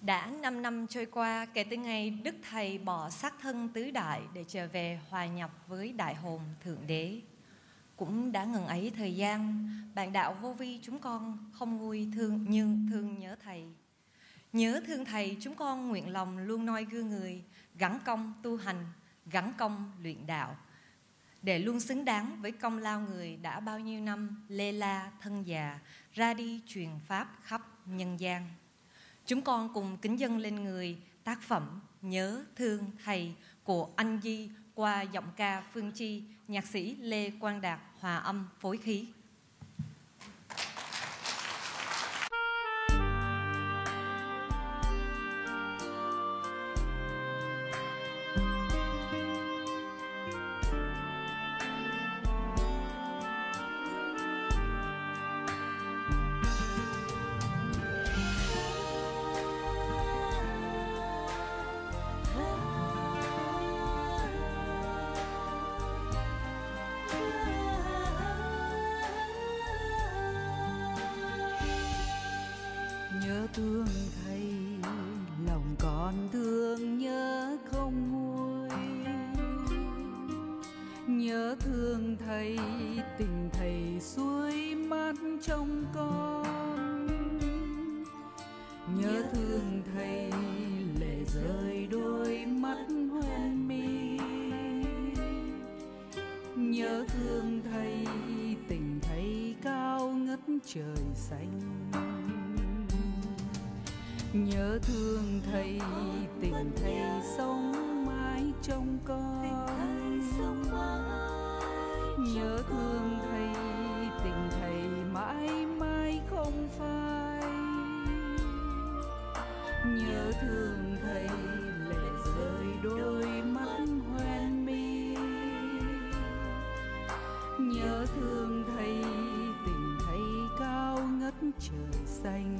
Đã 5 năm trôi qua kể từ ngày Đức Thầy bỏ xác thân tứ đại để trở về hòa nhập với đại hồn Thượng Đế. Cũng đã ngần ấy thời gian, bạn đạo vô vi chúng con không nguôi thương nhưng thương nhớ Thầy. Nhớ thương Thầy, chúng con nguyện lòng luôn noi gương người, gắn công tu hành, gắn công luyện đạo, để luôn xứng đáng với công lao người đã bao nhiêu năm lê la thân già, ra đi truyền pháp khắp nhân gian. Chúng con cùng kính dân lên người tác phẩm Nhớ Thương Thầy của anh Di qua giọng ca Phương Chi, nhạc sĩ Lê Quang Đạt hòa âm phối khí. Thương thầy tình thầy suối mắt trong con. Nhớ thương thầy lệ rơi đôi mắt hoen mi. Nhớ thương thầy tình thầy cao ngất trời xanh. Nhớ thương thầy tình thầy sống mãi trong con nhớ thương thầy, tình thầy mãi mãi không phai. Nhớ thương thầy, lệ rơi đôi mắt hoen mi. Nhớ thương thầy, tình thầy cao ngất trời xanh.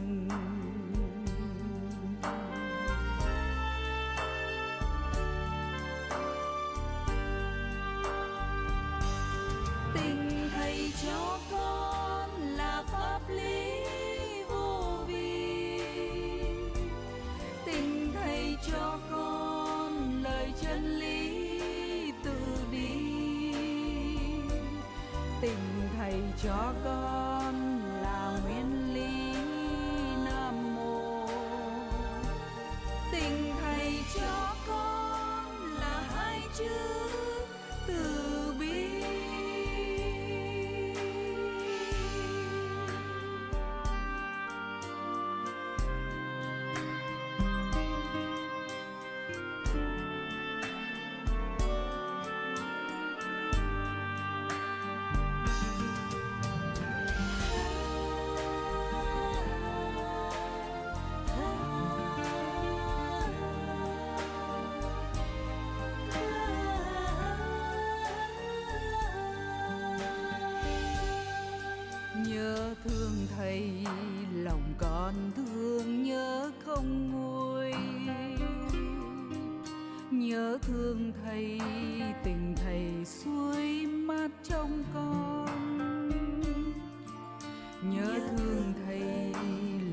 Tình thầy cho con là nguyên lý nam mô. Tình thầy lòng còn thương nhớ không nguôi. Nhớ thương thầy tình thầy suối mát trong con. Nhớ thương thầy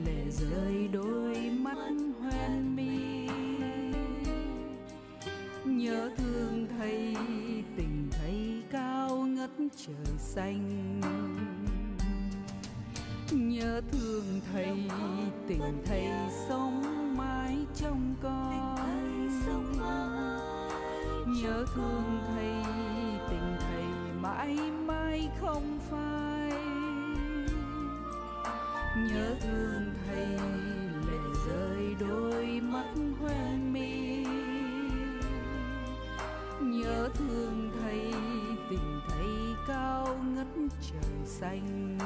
lệ rơi đôi mắt hoen mi. Nhớ thương thầy tình thầy cao ngất trời xanh nhớ thương thầy, tình thầy sống mãi trong con. Nhớ thương thầy, tình thầy mãi mãi không phai. Nhớ thương thầy, lệ rơi đôi mắt hoen mi. Nhớ thương thầy, tình thầy cao ngất trời xanh.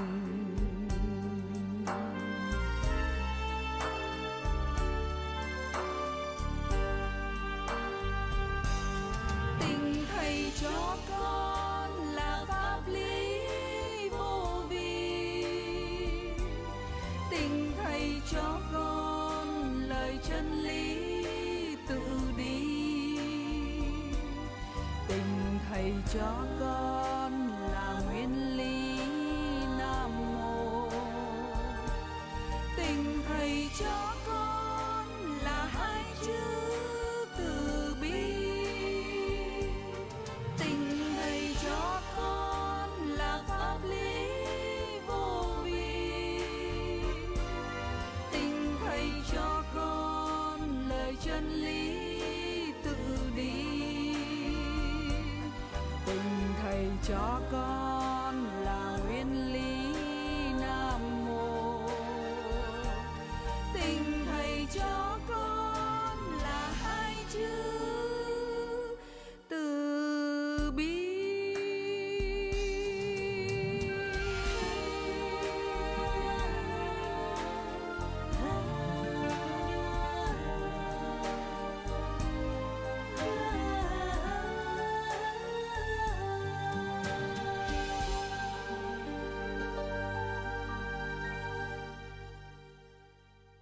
Đi tình thầy cho con